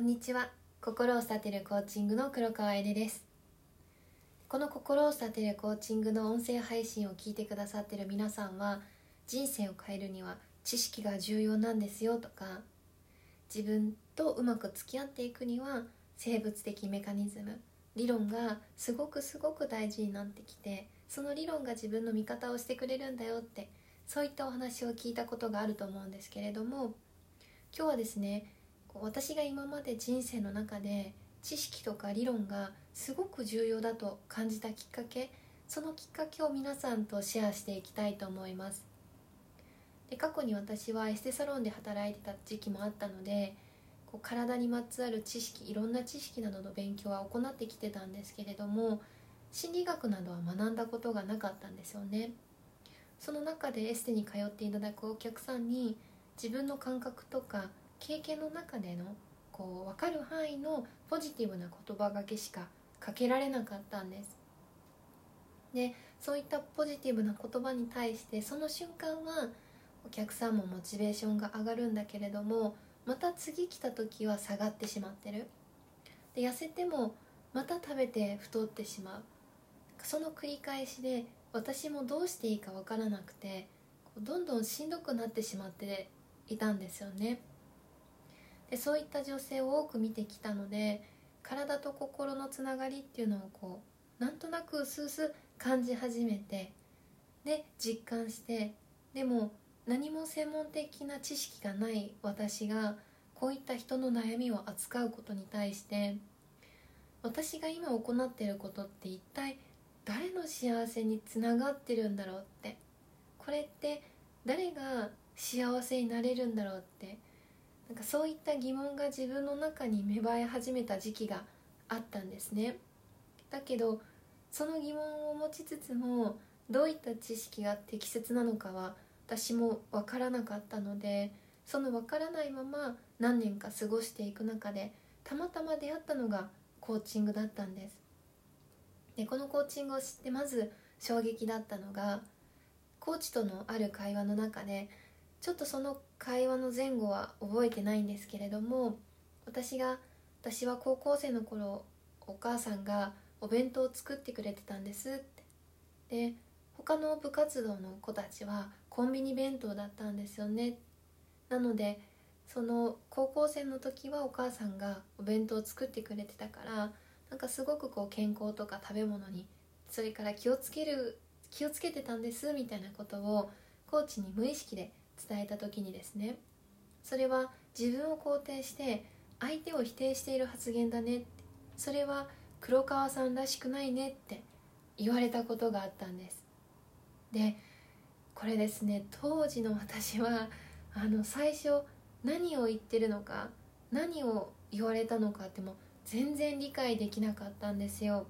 こんにちは。心を育てるコーチングの黒川えりです。この心を育てるコーチングの音声配信を聞いてくださってる皆さんは人生を変えるには知識が重要なんですよとか自分とうまく付き合っていくには生物的メカニズム理論がすごくすごく大事になってきてその理論が自分の味方をしてくれるんだよってそういったお話を聞いたことがあると思うんですけれども今日はですね私が今まで人生の中で知識とか理論がすごく重要だと感じたきっかけそのきっかけを皆さんとシェアしていきたいと思います。で過去に私はエステサロンで働いてた時期もあったのでこう体にまつわる知識いろんな知識などの勉強は行ってきてたんですけれども心理学などは学んだことがなかったんですよね。その中でエステに通っていただくお客さんに自分の感覚とか経験の中でのこう分かる範囲のポジティブな言葉がけしかかけられなかったんです。でそういったポジティブな言葉に対してその瞬間はお客さんもモチベーションが上がるんだけれどもまた次来た時は下がってしまってる。で痩せてもまた食べて太ってしまう。その繰り返しで私もどうしていいか分からなくてどんどんしんどくなってしまっていたんですよね。でそういった女性を多く見てきたので体と心のつながりっていうのをこうなんとなく薄々感じ始めてで実感してでも何も専門的な知識がない私がこういった人の悩みを扱うことに対して私が今行っていることって一体誰の幸せにつながってるんだろうってこれって誰が幸せになれるんだろうってそういった疑問が自分の中に芽生え始めた時期があったんですね。だけどその疑問を持ちつつもどういった知識が適切なのかは私も分からなかったのでその分からないまま何年か過ごしていく中でたまたま出会ったのがコーチングだったんです。でこのコーチングを知ってまず衝撃だったのがコーチとのある会話の中でちょっとその会話の前後は覚えてないんですけれども私が私は高校生の頃お母さんがお弁当を作ってくれてたんです。ってで他の部活動の子たちはコンビニ弁当だったんですよね。なのでその高校生の時はお母さんがお弁当を作ってくれてたからなんかすごくこう健康とか食べ物にそれから気をつける気をつけてたんですみたいなことをコーチに無意識で伝えた時にですねそれは自分を肯定して相手を否定している発言だねそれは黒川さんらしくないねって言われたことがあったんです。でこれですね当時の私はあの最初何を言ってるのか何を言われたのかっても全然理解できなかったんですよ。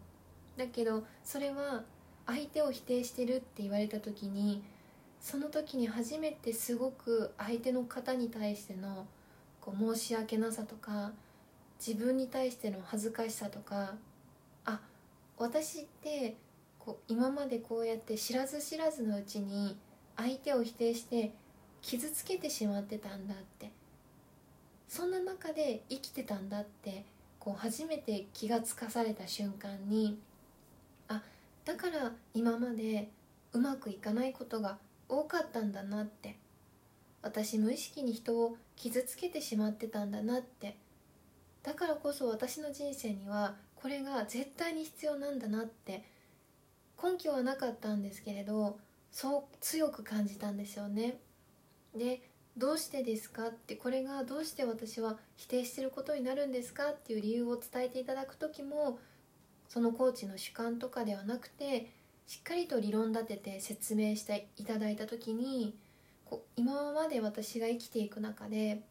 だけどそれは相手を否定してるって言われた時にその時に初めてすごく相手の方に対してのこう申し訳なさとか自分に対しての恥ずかしさとかあ私ってこう今までこうやって知らず知らずのうちに相手を否定して傷つけてしまってたんだって。そんな中で生きてたんだってこう初めて気がつかされた瞬間にあだから今までうまくいかないことが多かったんだなって。私無意識に人を傷つけてしまってたんだなって。だからこそ私の人生にはこれが絶対に必要なんだなって。根拠はなかったんですけれどそう強く感じたんですよね。でどうしてですかってこれがどうして私は否定してることになるんですかっていう理由を伝えていただく時もそのコーチの主観とかではなくてしっかりと理論立てて説明していただいた時にこ今まで私が生きていく中で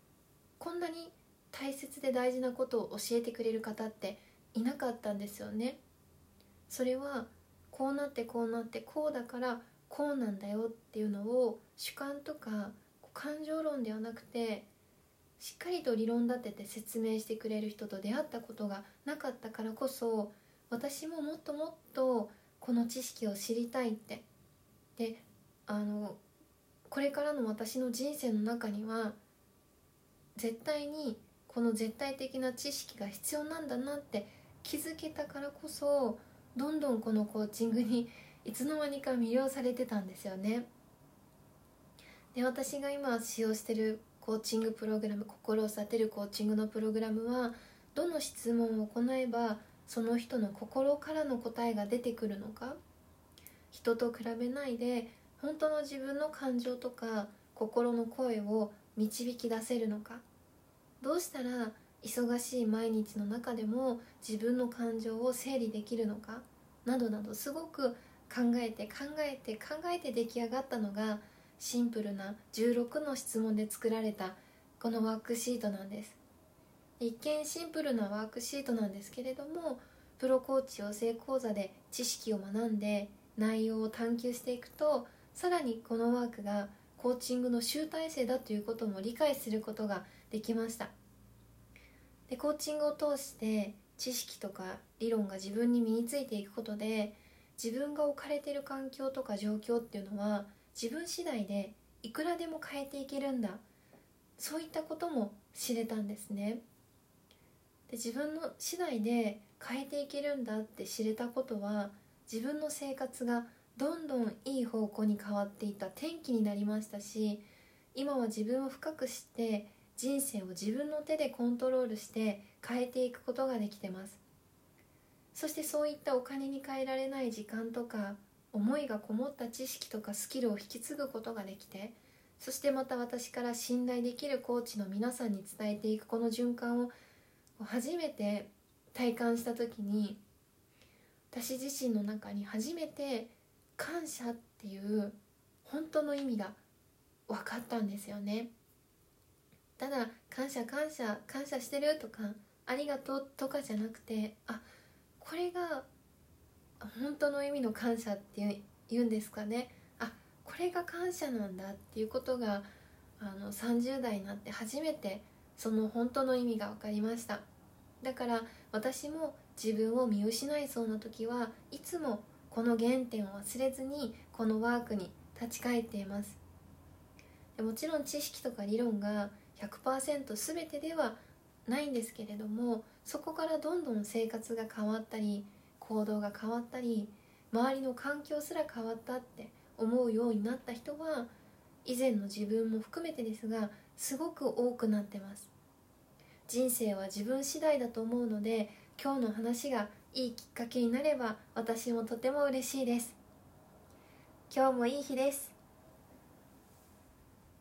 こんなに大切で大事なことを教えてくれる方っていなかったんですよね。それはこうなってこうなってこうだからこうなんだよっていうのを主観とか感情論ではなくてしっかりと理論立てて説明してくれる人と出会ったことがなかったからこそ私ももっともっとこの知識を知りたいって。であのこれからの私の人生の中には絶対にこの絶対的な知識が必要なんだなって気づけたからこそどんどんこのコーチングにいつの間にか魅了されてたんですよね。で私が今使用してるコーチングプログラム心を立てるコーチングのプログラムはどの質問を行えばその人の心からの答えが出てくるのか？人と比べないで本当の自分の感情とか心の声を導き出せるのか？どうしたら忙しい毎日の中でも自分の感情を整理できるのか？などなどすごく考えて考えて考えて出来上がったのがシンプルな16の質問で作られたこのワークシートなんです。一見シンプルなワークシートなんですけれどもプロコーチ養成講座で知識を学んで内容を探求していくとさらにこのワークがコーチングの集大成だということも理解することができました。でコーチングを通して知識とか理論が自分に身についていくことで自分が置かれてる環境とか状況っていうのは自分次第でいくらでも変えていけるんだ。そういったことも知れたんですね。で自分の次第で変えていけるんだって知れたことは自分の生活がどんどんいい方向に変わっていった転機になりましたし今は自分を深く知って人生を自分の手でコントロールして変えていくことができてます。そしてそういったお金に換えられない時間とか思いがこもった知識とかスキルを引き継ぐことができてそしてまた私から信頼できるコーチの皆さんに伝えていくこの循環を初めて体感した時に私自身の中に初めて感謝っていう本当の意味が分かったんですよね。ただ感謝感謝感謝してるとかありがとうとかじゃなくてあこれが本当の意味の感謝っていうんですかね。あこれが感謝なんだっていうことがあの30代になって初めてその本当の意味が分かりました。だから私も自分を見失いそうな時はいつもこの原点を忘れずにこのワークに立ち返っています。もちろん知識とか理論が100%全てではないんですけれどもそこからどんどん生活が変わったり行動が変わったり周りの環境すら変わったって思うようになった人は以前の自分も含めてですがすごく多くなってます。人生は自分次第だと思うので今日の話がいいきっかけになれば私もとても嬉しいです。今日もいい日です。